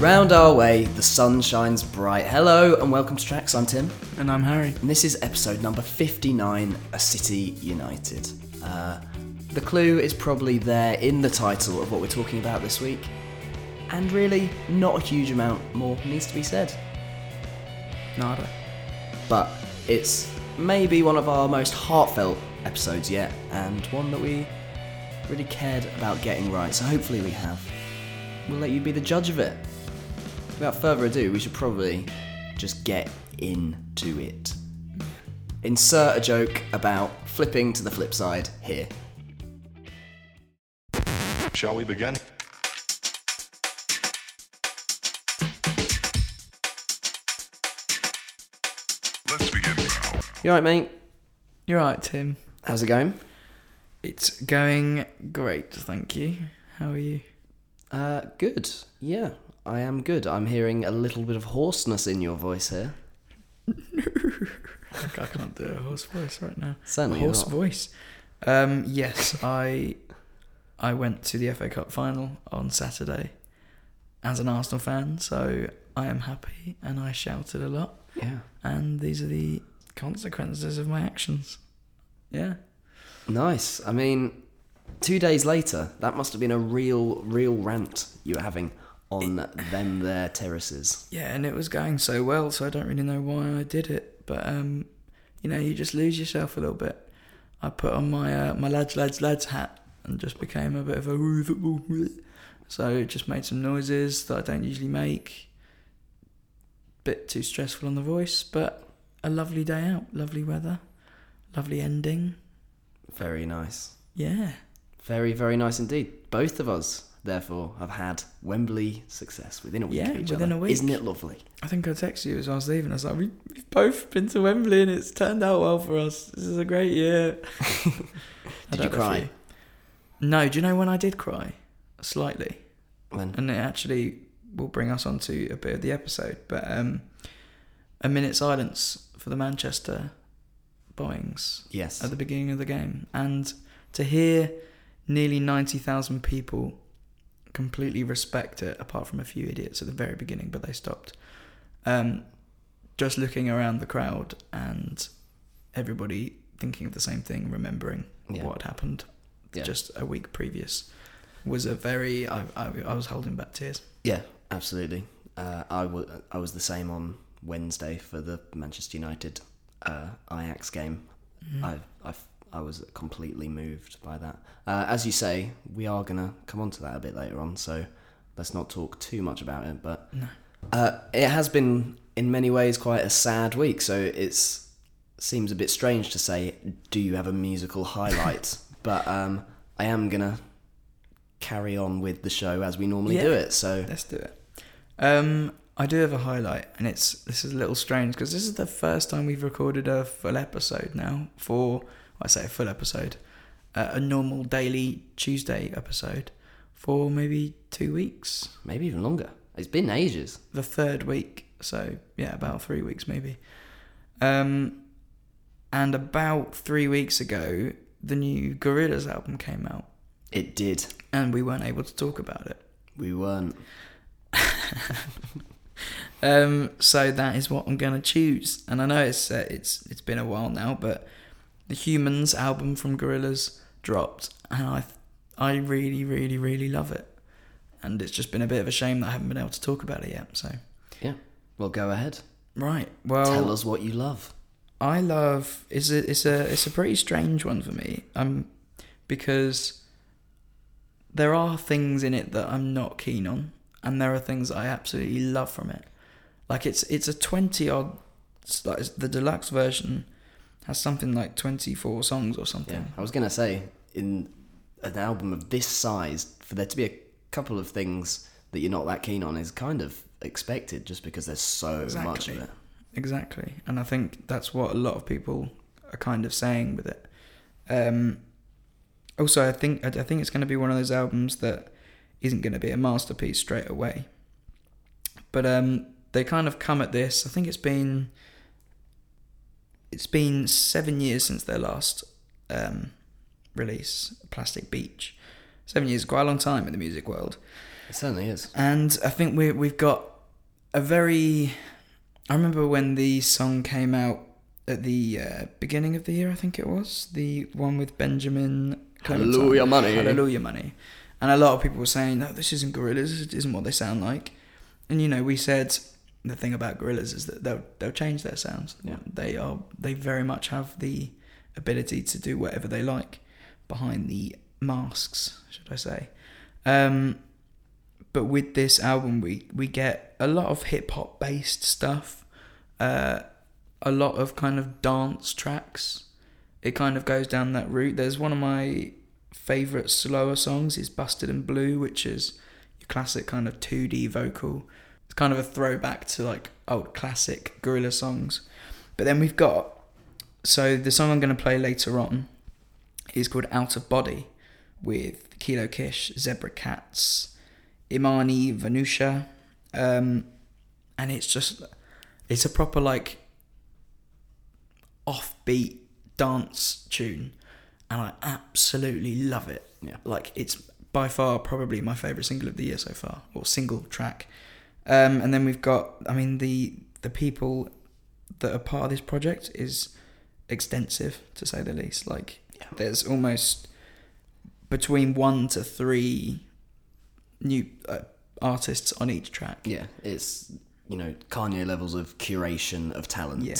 Round our way, the sun shines bright. Hello and welcome to Tracks. I'm Tim, And I'm Harry. and this is episode number 59 A City United. Uh, the clue is probably there in the title of what we're talking about this week, and really, not a huge amount more needs to be said. Nada. But it's maybe one of our most heartfelt episodes yet, and one that we really cared about getting right, so hopefully we have. We'll let you be the judge of it. Without further ado, we should probably just get into it. Insert a joke about flipping to the flip side here. Shall we begin? Let's begin now. You alright, mate? You're right, Tim. How's it going? It's going great, thank you. How are you? Uh, good. Yeah, I am good. I'm hearing a little bit of hoarseness in your voice here. no. I can't do a horse voice right now. Certainly a horse not. voice. Um, yes, I I went to the FA Cup final on Saturday as an Arsenal fan, so I am happy and I shouted a lot. Yeah. And these are the consequences of my actions. Yeah. Nice. I mean, two days later, that must have been a real, real rant you were having on them there terraces. Yeah, and it was going so well, so I don't really know why I did it. But um, you know, you just lose yourself a little bit. I put on my uh, my lads, lads, lads hat and just became a bit of a So it just made some noises that I don't usually make. Bit too stressful on the voice, but a lovely day out, lovely weather, lovely ending. Very nice. Yeah, Very, very nice indeed. Both of us, therefore, have had Wembley success within a week Yeah, of each within other. a week. Isn't it lovely? I think I texted you as I was leaving. I was like, we, we've both been to Wembley and it's turned out well for us. This is a great year. Did you don't know if cry? No, do you know when I did cry? Slightly. When? And it actually will bring us on to a bit of the episode. But um, a minute silence for the Manchester bombings Yes. at the beginning of the game. And to hear nearly 90,000 people completely respect it, apart from a few idiots at the very beginning, but they stopped. Um, just looking around the crowd and everybody thinking of the same thing, remembering Yeah. what had happened Yeah. just a week previous, was a very. I, I, I was holding back tears. Yeah, absolutely. Uh, I wa- I was the same on Wednesday for the Manchester United uh, Ajax game. Mm-hmm. I, I, I was completely moved by that. Uh, as you say, we are going to come on to that a bit later on, so let's not talk too much about it. But No. uh, it has been, in many ways, quite a sad week, so it seems a bit strange to say, do you have a musical highlight? but um, I am going to carry on with the show as we normally do it, so... Let's do it. Um, I do have a highlight, and it's this is a little strange because this is the first time we've recorded a full episode now. For I say a full episode, uh, a normal daily Tuesday episode for maybe two weeks. Maybe even longer. It's been ages. The third week, so yeah, about three weeks maybe. Um, and about three weeks ago, the new Gorillaz album came out, It did. and we weren't able to talk about it. We weren't. Um, so that is what I'm gonna choose, and I know it's uh, it's it's been a while now, but the Humanz album from Gorillaz dropped, and I I really really really love it, and it's just been a bit of a shame that I haven't been able to talk about it yet. So Yeah. Well, go ahead. right, well, Tell us what you love. I love is a it's a it's a pretty strange one for me. Um, because there are things in it that I'm not keen on, and there are things I absolutely love from it. Like it's it's a twenty odd, like the deluxe version has something like twenty four songs or something. Yeah. I was gonna say in an album of this size, for there to be a couple of things that you're not that keen on is kind of expected, just because there's so much of it. Exactly, and I think that's what a lot of people are kind of saying with it. Um, also, I think I I think it's going to be one of those albums that isn't going to be a masterpiece straight away. But um, they kind of come at this. I think it's been it's been seven years since their last um, release, Plastic Beach. Seven years, quite a long time in the music world. It certainly is. And I think we we've got a very. I remember when the song came out at the uh, beginning of the year. I think it was the one with Benjamin. Clementine. Hallelujah Money. Hallelujah money. And a lot of people were saying, "No, this isn't Gorillaz. This isn't what they sound like." And you know, we said the thing about Gorillaz is that they'll they'll change their sounds. Yeah. They are they very much have the ability to do whatever they like behind the masks, should I say? Um, but with this album, we we get a lot of hip hop based stuff, uh, a lot of kind of dance tracks. It kind of goes down that route. There's one of my favorite slower songs is "Busted and Blue," which is your classic kind of 2D vocal. Kind of a throwback to like old classic gorilla songs. But then we've got so the song I'm going to play later on is called "Out of Body" with Kilo Kish, Zebra Katz, Imani Vonshà, um, and it's just it's a proper like offbeat dance tune, and I absolutely love it. Yeah. like it's by far probably my favorite single of the year so far, or single track. Um, and then we've got, I mean, the the people that are part of this project is extensive to say the least. Like, Yeah. there's almost between one to three new uh, artists on each track. Yeah, it's you know Kanye levels of curation of talent. Yeah.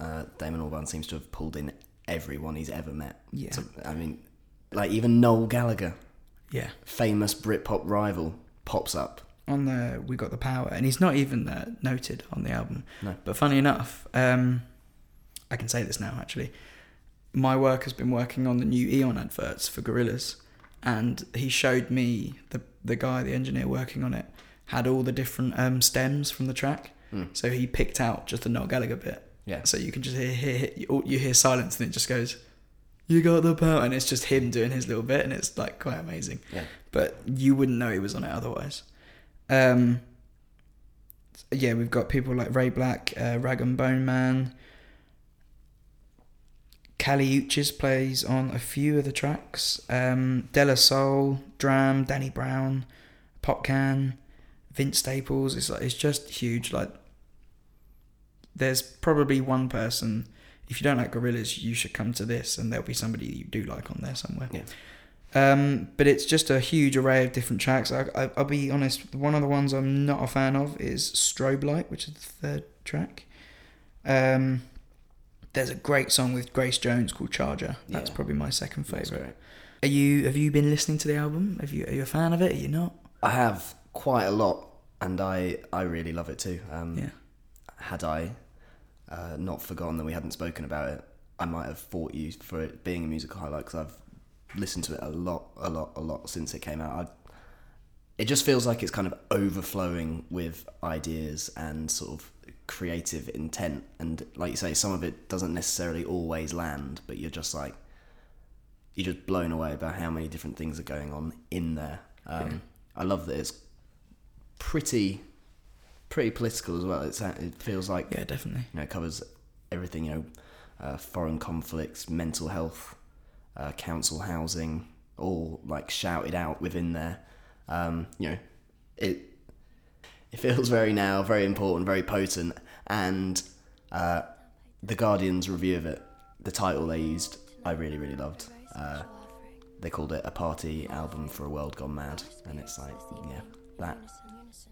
Uh, Damon Albarn seems to have pulled in everyone he's ever met. Yeah. So, I mean, like even Noel Gallagher, Yeah. famous Britpop rival, pops up. On the we got the power and he's not even uh, noted on the album No. but funny enough um i can say this now actually my work has been working on the new eon adverts for Gorillaz and he showed me the the guy the engineer working on it had all the different um stems from the track Mm. so he picked out just the Noel Gallagher bit Yeah. so you can just hear, hear, hear you, you hear silence and it just goes you got the power and it's just him doing his little bit and it's like quite amazing Yeah. but you wouldn't know he was on it otherwise. Um, yeah, we've got people like Ray BLK, uh, Rag and Bone Man. Kali Uchis plays on a few of the tracks. Um, De La Soul, D.R.A.M., Danny Brown, Popcaan, Vince Staples. It's like it's just huge. Like, there's probably one person. If you don't like Gorillaz, you should come to this, and there'll be somebody you do like on there somewhere. Yeah. Um, but it's just a huge array of different tracks. I, I, I'll be honest, one of the ones I'm not a fan of is Strobe Light, which is the third track. Um, there's a great song with Grace Jones called Charger. That's Yeah. probably my second favorite. Are you have you been listening to the album? Have you are you a fan of it? Are you not? I have quite a lot, and I I really love it too. Um, Yeah. Had I uh, not forgotten that we hadn't spoken about it, I might have fought you for it being a musical highlight because I've listened to it a lot, a lot, a lot since it came out. I, it just feels like it's kind of overflowing with ideas and sort of creative intent, and like you say, some of it doesn't necessarily always land, but you're just like you're just blown away about how many different things are going on in there. Um, I love that it's pretty, pretty political as well. It's it feels like Yeah, definitely. you know it covers everything. You know, uh, foreign conflicts, mental health, uh, council housing, all like shouted out within there. Um, you know, it it feels very now, very important, very potent, and uh, the Guardian's review of it, the title they used, I really really loved. Uh, they called it a party album for a world gone mad, and it's like, yeah, that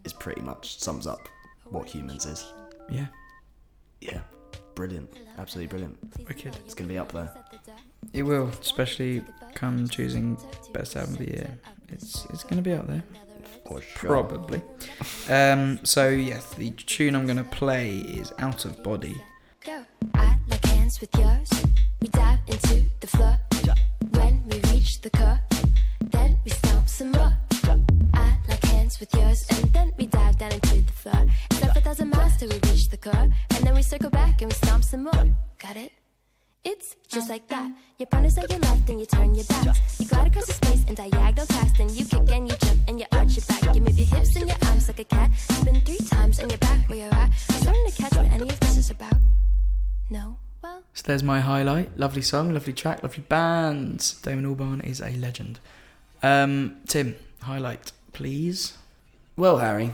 is pretty much sums up what Humanz is. Yeah, Yeah, brilliant, absolutely brilliant. wicked. It's gonna be up there. It will, especially come choosing best album of the year. It's it's gonna be out there. For sure. Probably. Um, so yes, the tune I'm gonna play is "Out of Body." Go. I like hands with yours. We dive into the floor. When we reach the core, then we stomp some more. I like hands with yours, and then we dive down into the floor. Step a thousand miles till we reach the core, and then we circle back and we stomp some more. Got it? It's just like that. Your partner's on your left and you turn your back. You glide across the space and diagonal cast, and you kick and you jump and you arch your back. You move your hips and your arms like a cat. Spin three times on your back where you're at. Starting to catch what any of this is about. No? Well, So there's my highlight. Lovely song, lovely track, lovely band. Damon Albarn is a legend. Um, Tim, highlight, please. Well, Harry,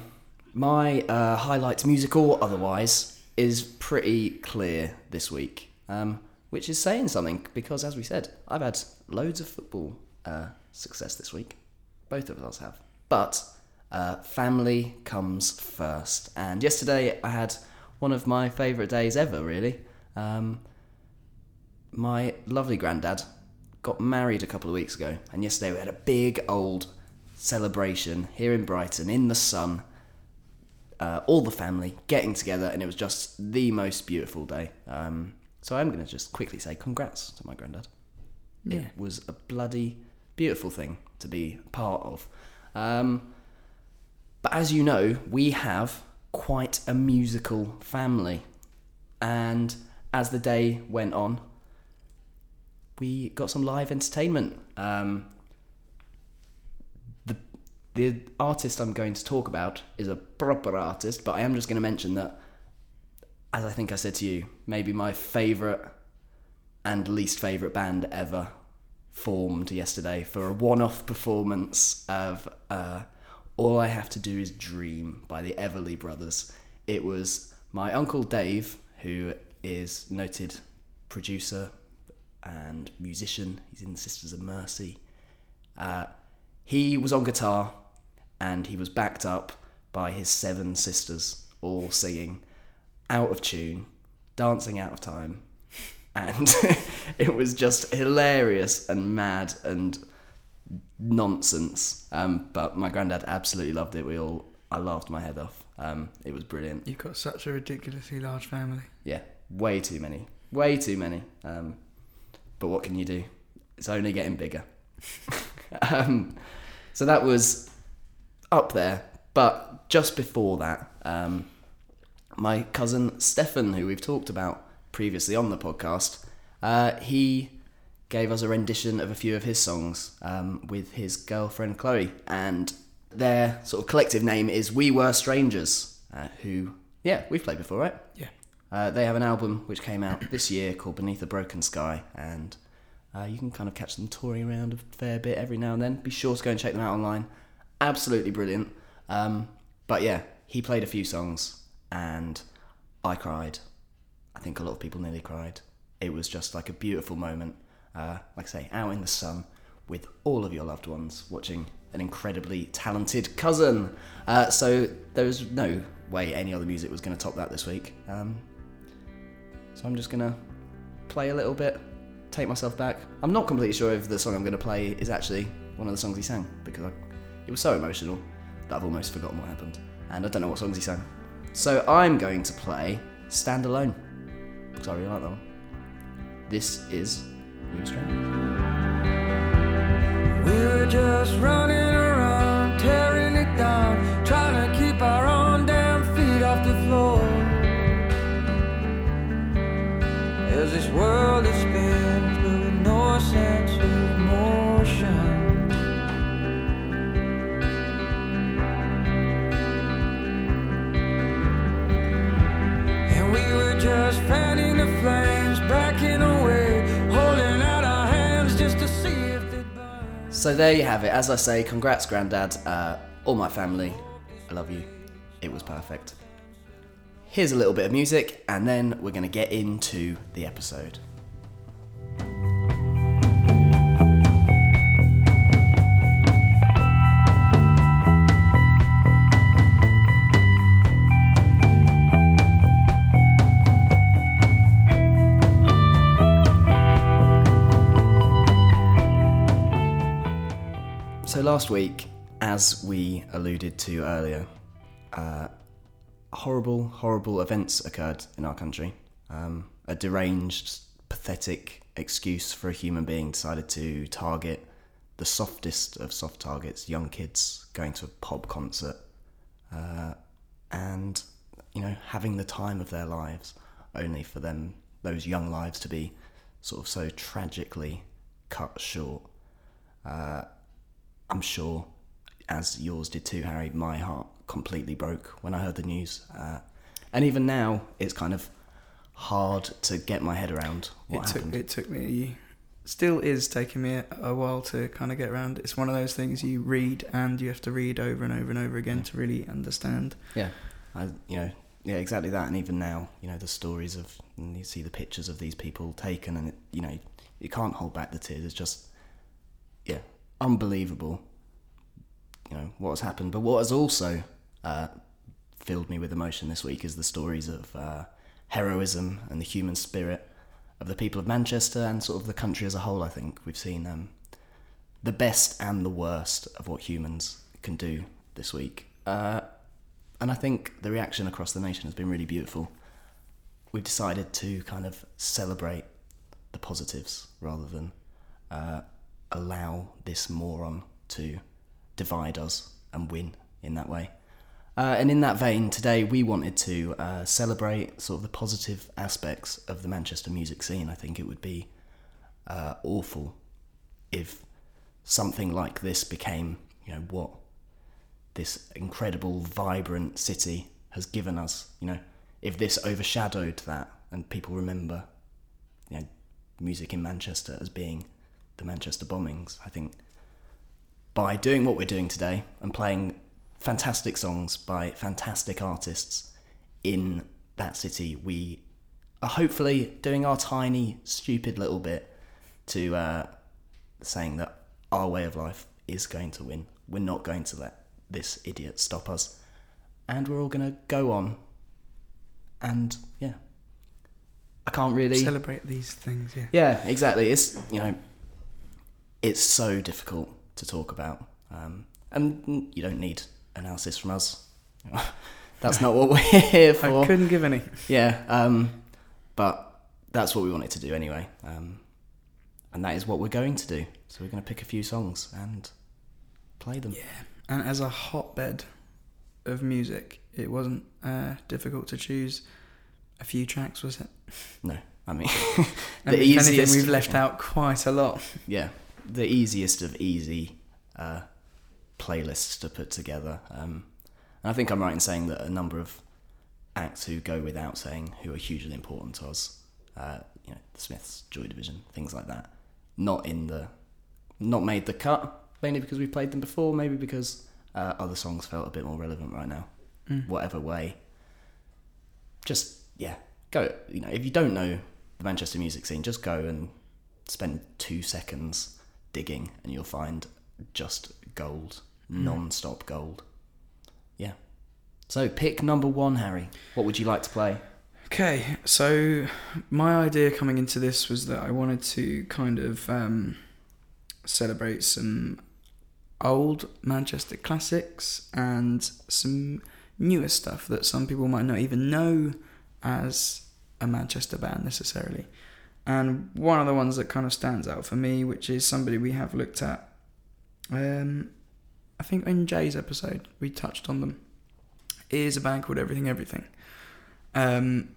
my uh, highlights, musical or otherwise, is pretty clear this week, um, which is saying something because, as we said, I've had loads of football uh, success this week. Both of us have. But uh, family comes first. And yesterday I had one of my favourite days ever, really. Um, my lovely granddad got married a couple of weeks ago, and yesterday we had a big old celebration here in Brighton in the sun. Uh, all the family getting together, and it was just the most beautiful day. Um, so I'm going to just quickly say congrats to my granddad. Yeah. It was a bloody beautiful thing to be part of. Um, but as you know, we have quite a musical family. And as the day went on, we got some live entertainment. Um, the the artist I'm going to talk about is a proper artist, but I am just going to mention that, as I think I said to you, maybe my favourite and least favourite band ever formed yesterday for a one-off performance of uh, "All I Have to Do Is Dream" by the Everly Brothers. It was my uncle Dave, who is noted producer and musician. He's in the Sisters of Mercy. Uh, he was on guitar, and he was backed up by his seven sisters, all singing out of tune, dancing out of time, and it was just hilarious and mad and nonsense. Um, but my granddad absolutely loved it. We all, I laughed my head off. Um, it was brilliant. You've got such a ridiculously large family. Yeah, way too many, way too many. Um, but what can you do? It's only getting bigger. um, so that was up there. But just before that, um, my cousin Stefan, who we've talked about previously on the podcast, uh, he gave us a rendition of a few of his songs um, with his girlfriend Chloe, and their sort of collective name is We Were Strangers, uh, who, yeah, we've played before, right? Yeah. Uh, they have an album which came out this year called Beneath a Broken Sky, and uh, you can kind of catch them touring around a fair bit every now and then. Be sure to go and check them out online. Absolutely brilliant. Um, but yeah, he played a few songs, and I cried. I think a lot of people nearly cried. It was just like a beautiful moment, uh, like I say, out in the sun with all of your loved ones watching an incredibly talented cousin. Uh, so there was no way any other music was going to top that this week. Um, so I'm just going to play a little bit, take myself back. I'm not completely sure if the song I'm going to play is actually one of the songs he sang because I, it was so emotional that I've almost forgotten what happened. And I don't know what songs he sang. So I'm going to play Stand Alone because I really like that one. This is Were We were just running around, tearing it down, trying to keep our own damn feet off the floor. As this world is no sense So there you have it. As I say, congrats, Grandad. Uh, all my family, I love you. It was perfect. Here's a little bit of music, and then we're going to get into the episode. Last week, as we alluded to earlier, uh, horrible, horrible events occurred in our country. Um, a deranged, pathetic excuse for a human being decided to target the softest of soft targets, young kids going to a pop concert, uh, and you know having the time of their lives, only for them those young lives to be sort of so tragically cut short. Uh, I'm sure, as yours did too, Harry, my heart completely broke when I heard the news. Uh, and even now, it's kind of hard to get my head around what it took happened. it took me still is taking me a, a while to kind of get around. It's one of those things you read and you have to read over and over and over again to really understand. Yeah, I, you know, yeah, exactly that. And even now, you know, the stories of and you see the pictures of these people taken, and it, you know, you can't hold back the tears. It's just, yeah, unbelievable. You know what has happened, but what has also uh, filled me with emotion this week is the stories of uh, heroism and the human spirit of the people of Manchester and sort of the country as a whole. I think we've seen um, the best and the worst of what humans can do this week. Uh, and I think the reaction across the nation has been really beautiful. We've decided to kind of celebrate the positives rather than uh, allow this moron to divide us and win in that way. Uh, and in that vein, today we wanted to uh, celebrate sort of the positive aspects of the Manchester music scene. I think it would be uh, awful if something like this became, you know, what this incredible, vibrant city has given us. You know, if this overshadowed that and people remember, you know, music in Manchester as being the Manchester bombings, I think by doing what we're doing today and playing fantastic songs by fantastic artists in that city, we are hopefully doing our tiny, stupid little bit to uh, saying that our way of life is going to win. We're not going to let this idiot stop us. And we're all going to go on. And yeah, I can't really. Celebrate these things, yeah. Yeah, exactly. It's you know, it's so difficult to talk about, um, and you don't need analysis from us. That's not what we're here for. I couldn't give any. Yeah, um, but that's what we wanted to do anyway, um, and that is what we're going to do. So we're going to pick a few songs and play them. Yeah. And as a hotbed of music, it wasn't uh, difficult to choose a few tracks, was it? No, I mean And the anything, easiest. we've left out quite a lot. yeah, the easiest of easy uh, playlists to put together. Um, and I think I'm right in saying that a number of acts who go without saying who are hugely important to us, uh, you know, the Smiths, Joy Division, things like that, not in the, not made the cut. Mainly because we played them before, maybe because uh, other songs felt a bit more relevant right now. Mm. Whatever way, just yeah, go. You know, if you don't know the Manchester music scene, just go and spend two seconds digging, and you'll find just gold, non-stop gold. Yeah. So pick number one, Harry. What would you like to play? Okay, so my idea coming into this was that I wanted to kind of um, celebrate some old Manchester classics and some newer stuff that some people might not even know as a Manchester band necessarily. And one of the ones that kind of stands out for me, which is somebody we have looked at, um, I think in Jay's episode we touched on them, is a band called Everything Everything. Um,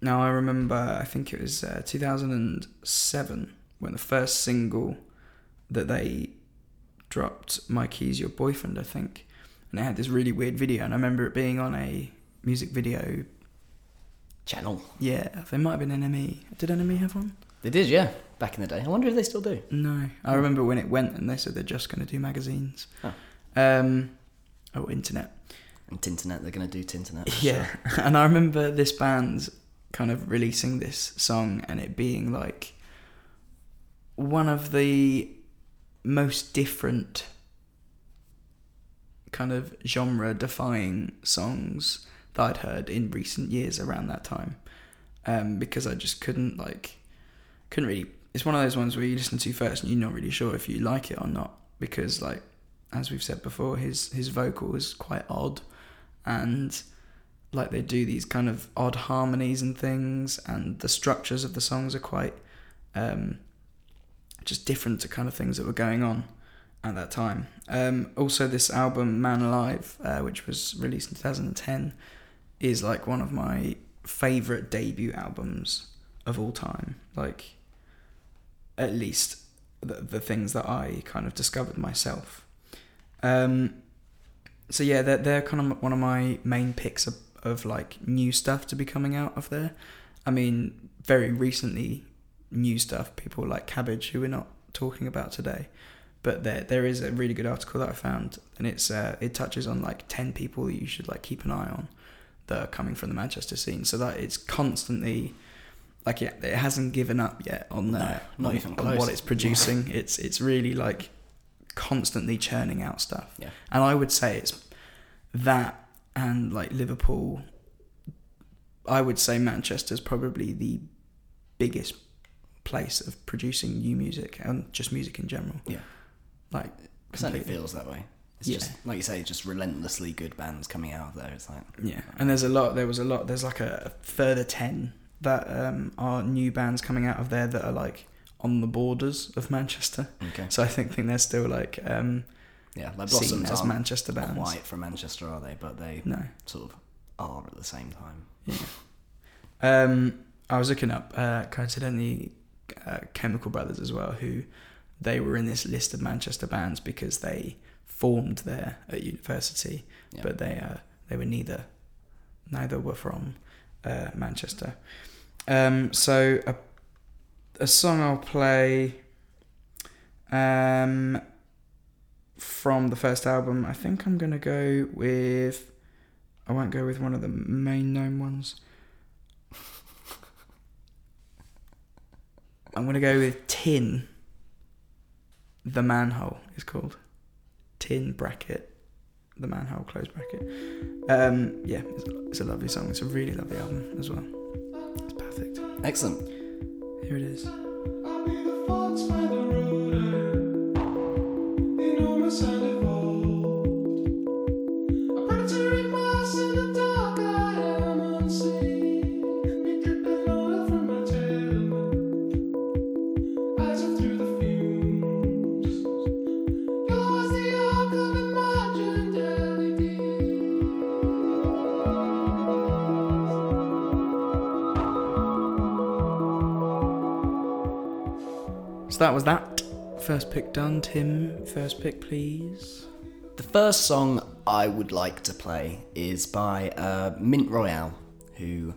now I remember, I think it was uh, 2007 when the first single that they dropped, "My Key's Your Boyfriend," I think, and it had this really weird video, and I remember it being on a music video. Channel. Yeah, they might have been NME. Did NME have one? They did, yeah. Back in the day. I wonder if they still do. No, I remember when it went, and they said they're just going to do magazines. Oh. Um, oh, internet. And Tinternet, they're going to do Tinternet. Yeah, and I remember this band kind of releasing this song and it being like one of the most different kind of genre defying songs that I'd heard in recent years around that time. Um, because I just couldn't like couldn't really it's one of those ones where you listen to first and you're not really sure if you like it or not because like as we've said before his his vocal is quite odd and like they do these kind of odd harmonies and things and the structures of the songs are quite um, just different to kind of things that were going on at that time um, also this album man alive uh, which was released in 2010 is like one of my favorite debut albums of all time like at least the, the things that i kind of discovered myself um, so yeah, they're they're kind of one of my main picks of, of like new stuff to be coming out of there. I mean, very recently, new stuff. People like Cabbage, who we're not talking about today, but there there is a really good article that I found, and it's uh, it touches on like ten people that you should like keep an eye on that are coming from the Manchester scene. So that it's constantly like it, it hasn't given up yet on the No, not on, even on what it's producing. It's it's really like constantly churning out stuff. Yeah. And I would say it's that and like Liverpool. I would say Manchester's probably the biggest place of producing new music and just music in general. Yeah. Like It certainly feels that way. It's Yeah. just like you say, just relentlessly good bands coming out of there. It's like Yeah, and there's a lot. There was a lot. There's like a further ten that um, are new bands coming out of there that are like on the borders of Manchester. okay, So I think think they're still like um, yeah, like seen Blossoms as Manchester bands. quite from Manchester, are they? But they No. sort of are at the same time. Um, I was looking up uh, coincidentally uh, Chemical Brothers as well, who they were in this list of Manchester bands because they formed there at university, Yeah. but they uh, they were neither neither were from uh, Manchester. Um, so a a song I'll play um, from the first album. I think I'm gonna go with. I won't go with one of the main known ones. I'm gonna go with Tin. The manhole is called Tin bracket. The manhole close bracket. Um, yeah, it's a, it's a lovely song. It's a really lovely album as well. It's perfect. Excellent. Here it is. Done. Tim, first pick, please. The first song I would like to play is by uh, Mint Royale, who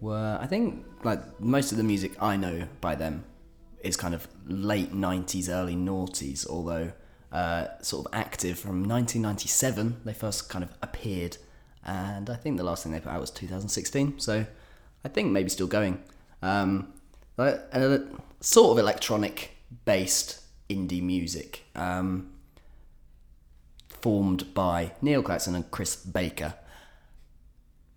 were, I think, like most of the music I know by them is kind of late 90s, early noughties, although uh, sort of active from 1997. They first kind of appeared, and I think the last thing they put out was 2016, so I think maybe still going. Um, uh, sort of electronic based indie music. Um, formed by Neil Claxton and Chris Baker.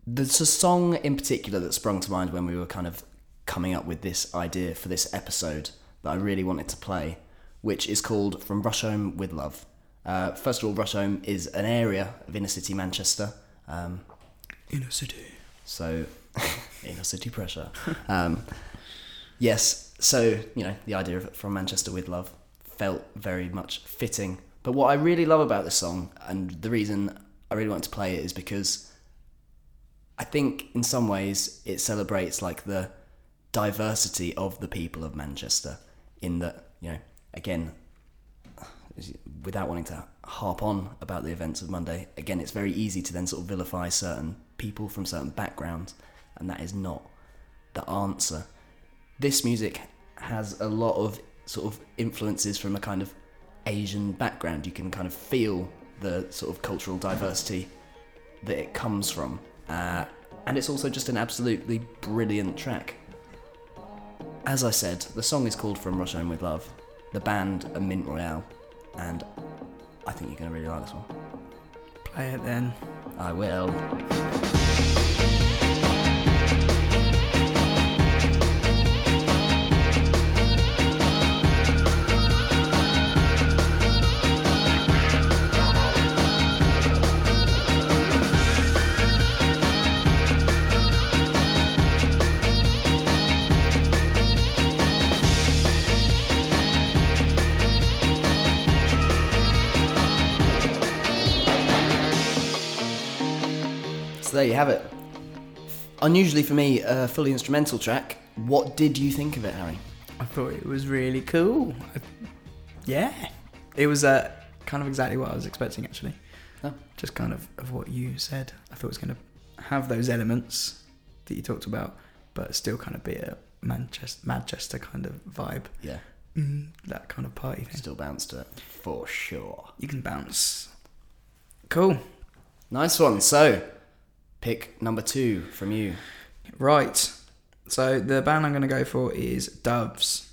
There's a song in particular that sprung to mind when we were kind of coming up with this idea for this episode that I really wanted to play, which is called From Rusholme with Love. Uh, first of all, Rusholme is an area of inner city Manchester. Um, Inner City. so, inner city pressure. Um, yes, so, you know, the idea of it from Manchester with love felt very much fitting. But what I really love about this song, and the reason I really want to play it, is because I think in some ways it celebrates like the diversity of the people of Manchester, in that, you know, again, without wanting to harp on about the events of Monday, again, it's very easy to then sort of vilify certain people from certain backgrounds, and that is not the answer. This music has a lot of sort of influences from a kind of Asian background. You can kind of feel the sort of cultural diversity that it comes from, uh, and it's also just an absolutely brilliant track. As I said, the song is called From Rusholme with Love. The band are Mint Royale, and I think you're going to really like this one. Play it then. I will. There you have it. Unusually for me, a fully instrumental track. What did you think of it, Harry? I thought it was really cool. I- yeah, it was uh, kind of exactly what I was expecting actually. Oh. Just kind of of what you said. I thought it was going to have those elements that you talked about, but still kind of be a Manchester Manchester kind of vibe. Yeah, Mm, that kind of party thing. still bounce to it for sure. You can bounce. Cool. Nice one. So, pick number two from you. Right. So the band I'm going to go for is Doves.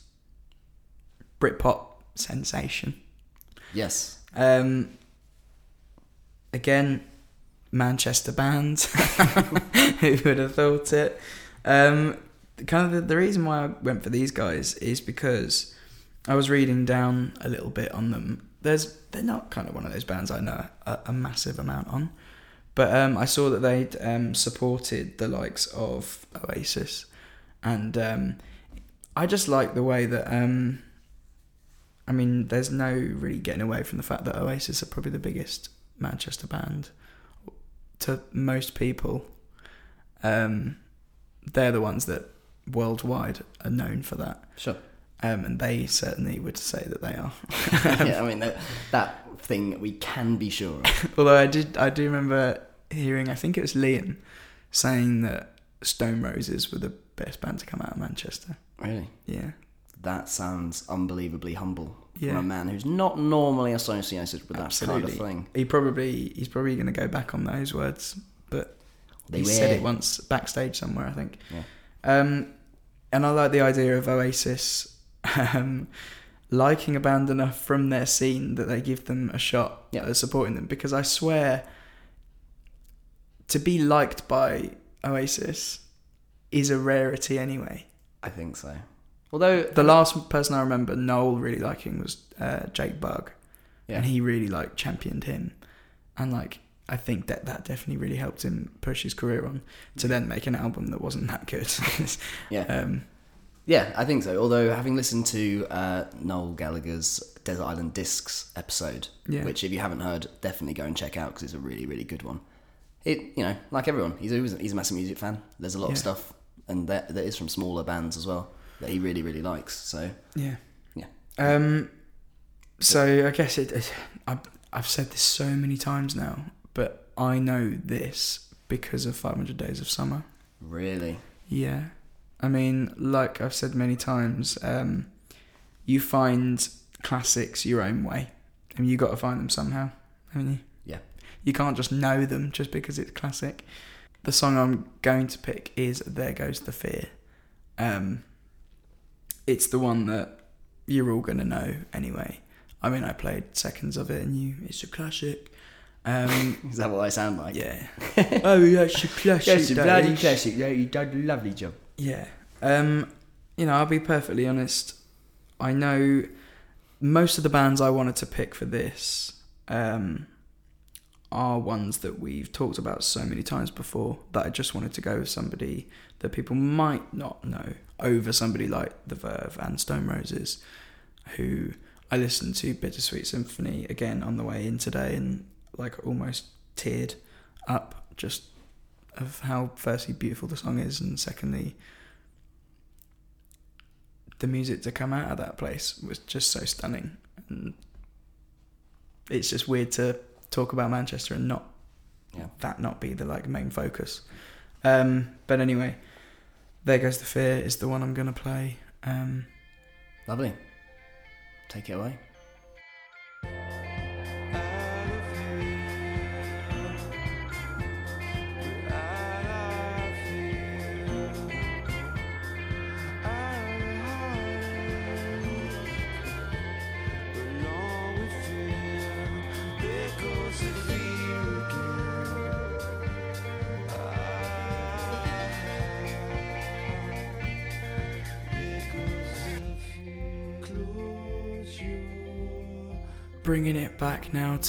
Britpop sensation. Yes. Um, again, Manchester band. Who would have thought it? Um, kind of the, the reason why I went for these guys is because I was reading down a little bit on them. There's they're not kind of one of those bands I know a, a massive amount on, but um, I saw that they'd um, supported the likes of Oasis, and um, I just like the way that. Um, I mean, there's no really getting away from the fact that Oasis are probably the biggest Manchester band to most people. Um, they're the ones that worldwide are known for that, Sure. um, and they certainly would say that they are. yeah, I mean that, that thing we can be sure of. Although I did, I do remember hearing, I think it was Liam saying that Stone Roses were the best band to come out of Manchester. Really, Yeah, that sounds unbelievably humble Yeah. from a man who's not normally associated with that kind of thing. He probably, he's probably going to go back on those words, but They he were. said it once backstage somewhere, I think. Yeah. Um, and I like the idea of Oasis um, liking a band enough from their scene that they give them a shot Yeah. at supporting them. Because I swear, to be liked by Oasis is a rarity anyway. I think so. Although The last person I remember Noel really liking was uh, Jake Bugg, Yeah. and he really like championed him, and like I think that that definitely really helped him push his career on to then make an album that wasn't that good. yeah, um, yeah, I think so. Although having listened to uh, Noel Gallagher's Desert Island Discs episode, Yeah. which if you haven't heard, definitely go and check out because it's a really, really good one. It, you know, like everyone, he's always, he's a massive music fan. There's a lot of stuff, and that that is from smaller bands as well that he really, really likes. So yeah, yeah, Um, so I guess it, it. I've I've said this so many times now, but I know this because of 500 Days of Summer. really, Yeah. I mean, like I've said many times, um, you find classics your own way, and you got to find them somehow, haven't you? yeah, You can't just know them just because it's classic. The song I'm going to pick is "There Goes the Fear." Um, it's the one that you're all gonna know anyway. I mean, I played seconds of it, and you, it's a classic. Um, is that what I sound like? yeah. oh, yeah, it's a classic. that is. classic. Yeah, you did a lovely job. Yeah. Um, you know, I'll be perfectly honest. I know most of the bands I wanted to pick for this um, are ones that we've talked about so many times before that I just wanted to go with somebody that people might not know over somebody like The Verve and Stone Roses, who I listened to Bittersweet Symphony again on the way in today and like almost teared up just of how firstly beautiful the song is and secondly the music to come out of that place was just so stunning and it's just weird to talk about Manchester and not Yeah. that not be the like main focus um but anyway there goes the fear is the one I'm gonna play um Lovely. Take it away.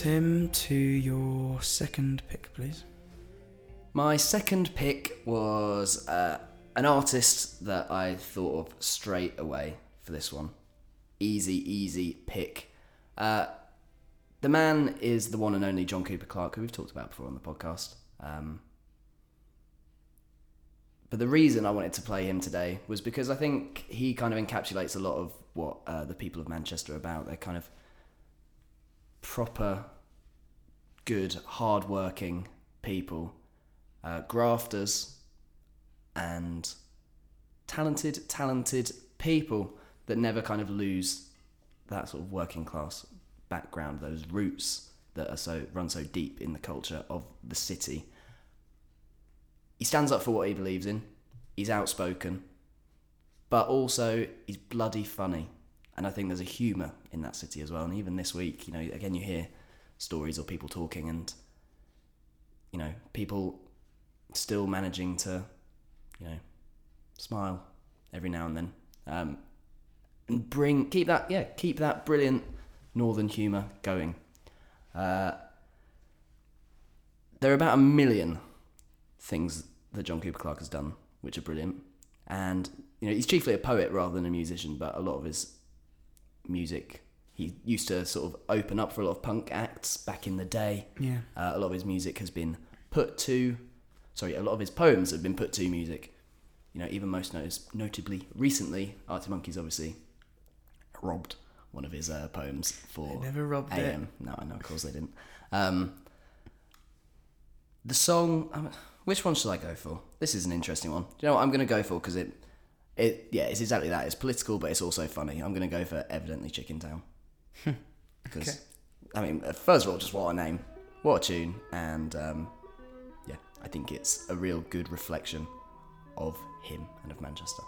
Tim to your second pick please My second pick was uh, an artist that I thought of straight away for this one. Easy, easy pick. Uh, the man is the one and only John Cooper Clarke, who we've talked about before on the podcast. Um, but the reason I wanted to play him today was because I think he kind of encapsulates a lot of what uh, the people of Manchester are about. They're kind of proper, good, hard-working people, uh, grafters, and talented, talented people that never kind of lose that sort of working class background, those roots that are so run so deep in the culture of the city. He stands up for what he believes in. He's outspoken, but also he's bloody funny. And I think there's a humour in that city as well. And even this week, you know, again, you hear stories or people talking and, you know, people still managing to, you know, smile every now and then. Um, and bring, keep that, yeah, keep that brilliant northern humour going. Uh, there are about a million things that John Cooper Clarke has done, which are brilliant. And you know, he's chiefly a poet rather than a musician, but a lot of his music he used to sort of open up for a lot of punk acts back in the day. Yeah. Uh, a lot of his music has been put to, sorry, a lot of his poems have been put to music. You know, even most notably recently, Arctic Monkeys obviously robbed one of his uh, poems for They never robbed it. No, I know, of course they didn't. Um, the song, um, which one should I go for? This is an interesting one. Do you know what I'm going to go for? Because it, it, yeah, it's exactly that. It's political, but it's also funny. I'm going to go for evidently Chickentown. Because, Okay. I mean, uh, first of all, just what a name, what a tune, and um, yeah, I think it's a real good reflection of him and of Manchester.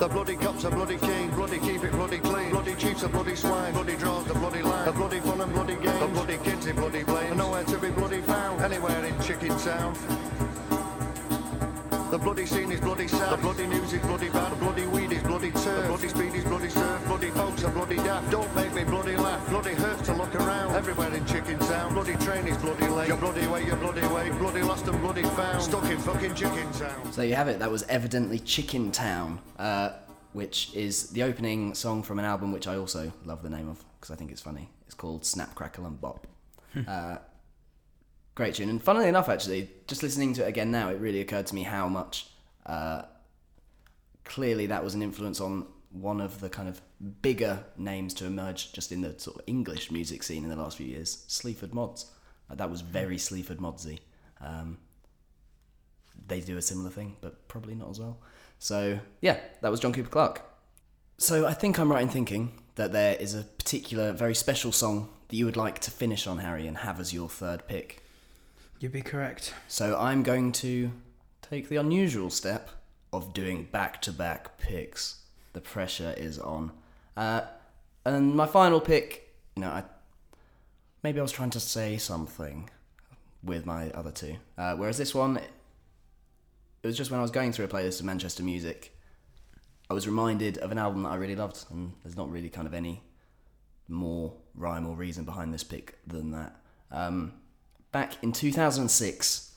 The bloody cops are bloody keen, bloody keep it bloody clean. Bloody chiefs are bloody swine, bloody draws the bloody line. The bloody fun and bloody games, the bloody kids in bloody blame. Nowhere to be bloody found, anywhere in Chicken Town. The bloody scene is bloody sad, the bloody news is bloody bad, the bloody weed is bloody turf, the bloody speed is bloody surf, bloody folks are bloody daft. Don't make me bloody laugh, bloody hurts to look around. Everywhere in Chicken Town, bloody train is bloody late. You're bloody way, you're bloody way, bloody lost and bloody found. Stuck in fucking Chicken Town. So there you have it. That was evidently Chickentown, uh, which is the opening song from an album which I also love the name of because I think it's funny. It's called Snap Crackle and Bop. uh, great tune, and funnily enough, actually, just listening to it again now, it really occurred to me how much uh, clearly that was an influence on one of the kind of bigger names to emerge just in the sort of English music scene in the last few years, Sleaford Mods. Uh, that was very Sleaford Modsy. Um, they do a similar thing, but probably not as well. So yeah, that was John Cooper Clarke. So I think I'm right in thinking that there is a particular, very special song that you would like to finish on, Harry, and have as your third pick. You'd be correct. So I'm going to take the unusual step of doing back-to-back picks. The pressure is on. Uh, and my final pick, you know, I, maybe I was trying to say something with my other two. Uh, whereas this one, it was just when I was going through a playlist of Manchester music, I was reminded of an album that I really loved, and there's not really kind of any more rhyme or reason behind this pick than that. Um, back in 2006,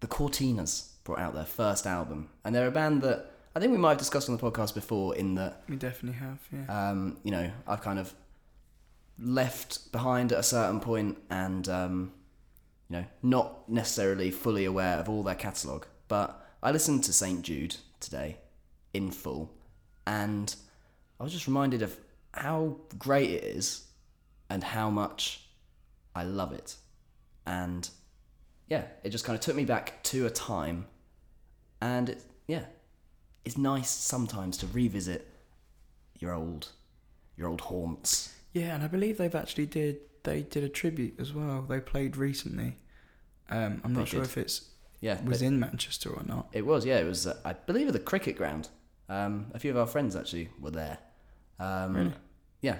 the Courteeners brought out their first album, and they're a band that I think we might have discussed on the podcast before. In that, We definitely have, yeah. um, you know, I've kind of left behind at a certain point, and um, you know, not necessarily fully aware of all their catalogue. But I listened to Saint Jude today in full, and I was just reminded of how great it is, and how much I love it, and yeah, it just kind of took me back to a time, and it, yeah, it's nice sometimes to revisit your old, your old haunts. Yeah, and I believe they've actually did they did a tribute as well. They played recently. Um, I'm They not sure did. if it's Yeah, was but in Manchester or not. it was. Yeah, it was. Uh, I believe at the cricket ground. Um, a few of our friends actually were there. Um, Really? Yeah.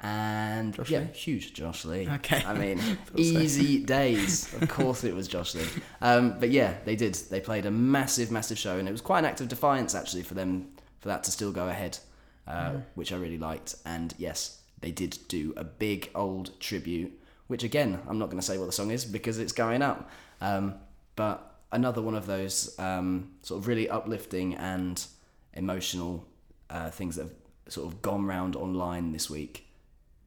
And Josh yeah, Lee? huge Josh Lee. Okay. I mean, easy days. Of course, it was Josh Lee. Um, but yeah, they did. They played a massive, massive show, and it was quite an act of defiance actually for them for that to still go ahead, uh, which I really liked. And yes, they did do a big old tribute, which again, I'm not going to say what the song is because it's going up. Um, but another one of those um, sort of really uplifting and emotional uh, things that have sort of gone round online this week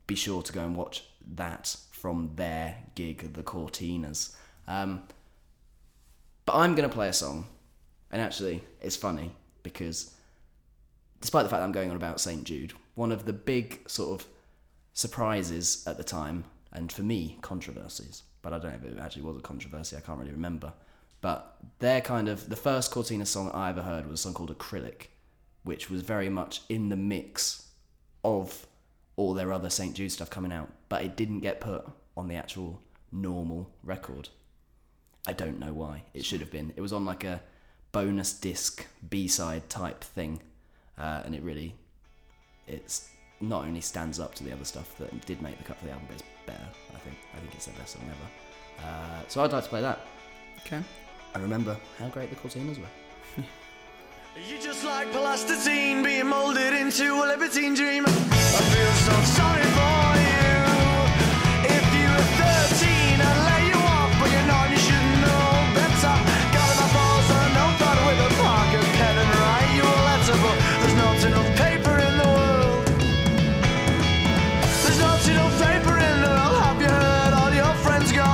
be sure to go and watch that from their gig, the Courteeners. Um, but I'm going to play a song, and actually, it's funny because despite the fact that I'm going on about St. Jude, one of the big sort of surprises at the time, and for me, controversies. But I don't know if it actually was a controversy. I can't really remember. But they're kind of the first Cortina song I ever heard was a song called Acrylic, which was very much in the mix of all their other St. Jude stuff coming out, but it didn't get put on the actual normal record. I don't know why. It should have been. It was on like a bonus disc B side type thing, uh, and it really, it's not only stands up to the other stuff that did make the cut for the album, but it's better. I think. I think it's their best song ever. Uh, so I'd like to play that. Okay. And remember how great the Courteeners were. You're just like plasticine being molded into a libertine dream. I feel so sorry for you. If you were 13, I'd lay you off, but you're not, you should know better. Got in my balls on a notepad with a pocket pen and write you a letter, but there's not enough paper in the world. There's not enough paper in the world. Have you heard all your friends go?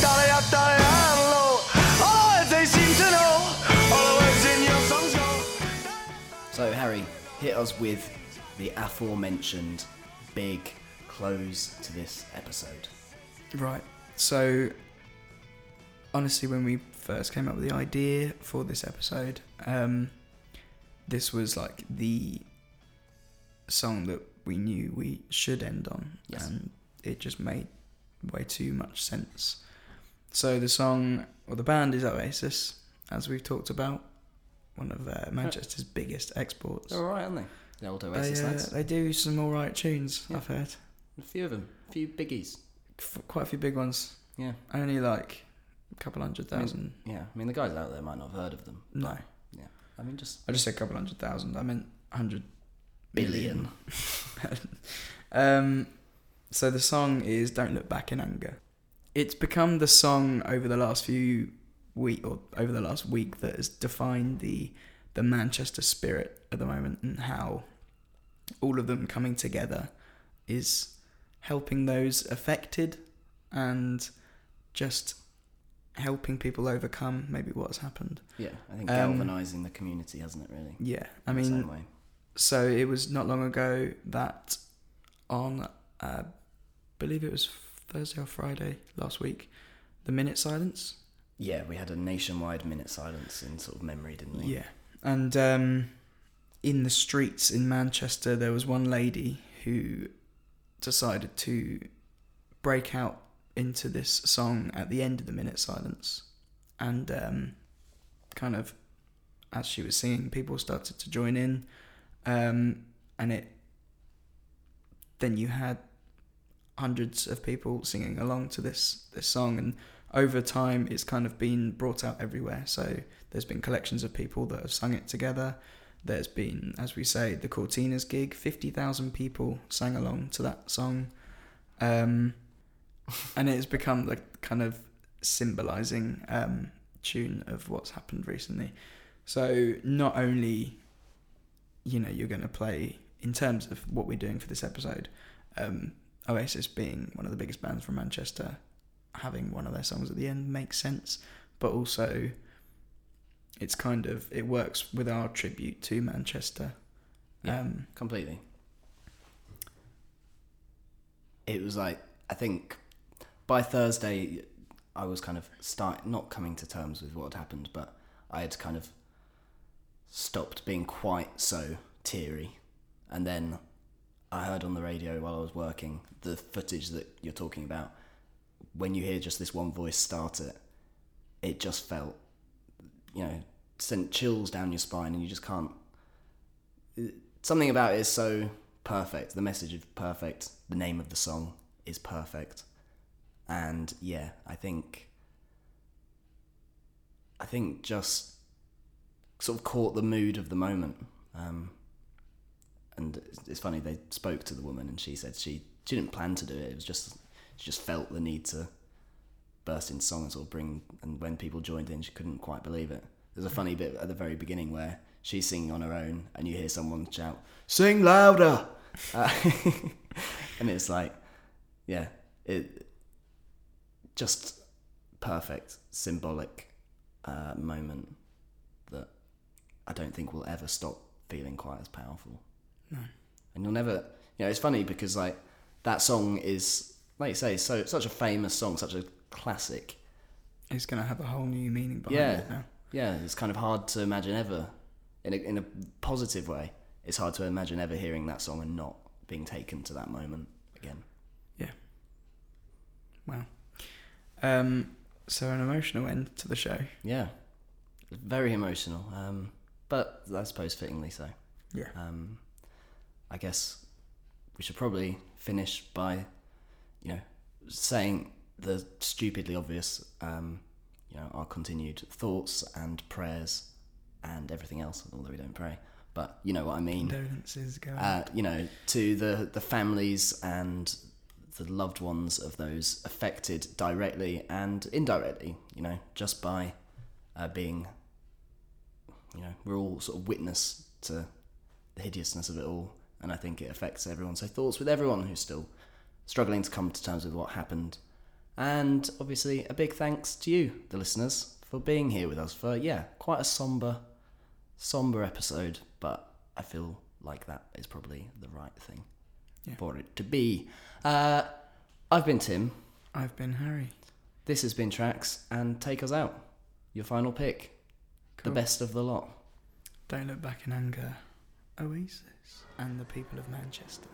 Dolly up, dolly down low. If they seem to know all the words in your songs go. So Harry, hit us with the aforementioned big close to this episode. Right. So, honestly, when we first came up with the idea for this episode, um, this was like the song that we knew we should end on, Yes. and it just made way too much sense. So the song, or the band, is Oasis, as we've talked about, one of uh, Manchester's biggest exports. They're alright, aren't they? The old They, uh, lads. they do some alright tunes, Yeah. I've heard. A few of them, a few biggies. F- quite a few big ones. Yeah, Only like a couple hundred thousand. I mean, yeah. I mean, the guys out there might not have heard of them. No. yeah. I mean, just I just said a couple hundred thousand. I meant hundred billion. um, so the song is "Don't Look Back in Anger." It's become the song over the last few week or over the last week that has defined the the Manchester spirit at the moment and how all of them coming together is helping those affected and just helping people overcome maybe what's happened. Yeah, I think Um, galvanizing the community, hasn't it? Really. Yeah, I mean, so it was not long ago that on uh, believe it was Thursday or Friday last week, the minute silence. yeah, we had a nationwide minute silence in sort of memory, didn't we? Yeah, and um, in the streets in Manchester, there was one lady who decided to break out into this song at the end of the minute silence, and um, kind of as she was singing, people started to join in, um, and it. Then you had hundreds of people singing along to this this song, and over time, it's kind of been brought out everywhere. So there's been collections of people that have sung it together. There's been, as we say, the Courteeners gig. Fifty thousand people sang along to that song, um, and it has become the kind of symbolising um, tune of what's happened recently. So not only, you know, you're going to play in terms of what we're doing for this episode. Um, Oasis being one of the biggest bands from Manchester, having one of their songs at the end makes sense, but also it's kind of it works with our tribute to Manchester. Yeah. Um, completely. It was like I think by Thursday I was kind of start not coming to terms with what had happened, but I had kind of stopped being quite so teary, and then I heard on the radio while I was working the footage that you're talking about. When you hear just this one voice start it, it just felt, you know, sent chills down your spine, and you just can't something about it is so perfect. The message is perfect. The name of the song is perfect. And yeah, I think I think just sort of caught the mood of the moment. Um, and it's- funny they spoke to the woman and she said she she didn't plan to do it. It was just she just felt the need to burst into song and sort of bring. And when people joined in, she couldn't quite believe it. There's a funny bit at the very beginning where she's singing on her own and you hear someone shout, "Sing louder!" Uh, and it's like, yeah, it just perfect symbolic uh, moment that I don't think will ever stop feeling quite as powerful. No. And you'll never, you know, it's funny because like that song is like you say, so such a famous song, such a classic. It's going to have a whole new meaning behind Yeah. it now. Yeah, it's kind of hard to imagine ever, in a, in a positive way. It's hard to imagine ever hearing that song and not being taken to that moment again. Yeah. Wow. Um, so an emotional end to the show. Yeah, very emotional, um, but I suppose fittingly so. Yeah. Um, I guess we should probably finish by, you know, saying the stupidly obvious, um, you know, our continued thoughts and prayers and everything else, although we don't pray. But you know what I mean. Condolences go Uh, you know, to the the families and the loved ones of those affected directly and indirectly. You know, just by uh, being, you know, we're all sort of witness to the hideousness of it all, and I think it affects everyone. So thoughts with everyone who's still struggling to come to terms with what happened, and obviously a big thanks to you, the listeners, for being here with us for yeah, quite a somber, somber episode, but I feel like that is probably the right thing Yeah. for it to be. Uh, I've been Tim. I've been Harry. This has been Tracks, and take us out. Your final pick, Cool. the best of the lot. Don't look back in anger. Oasis and the people of Manchester.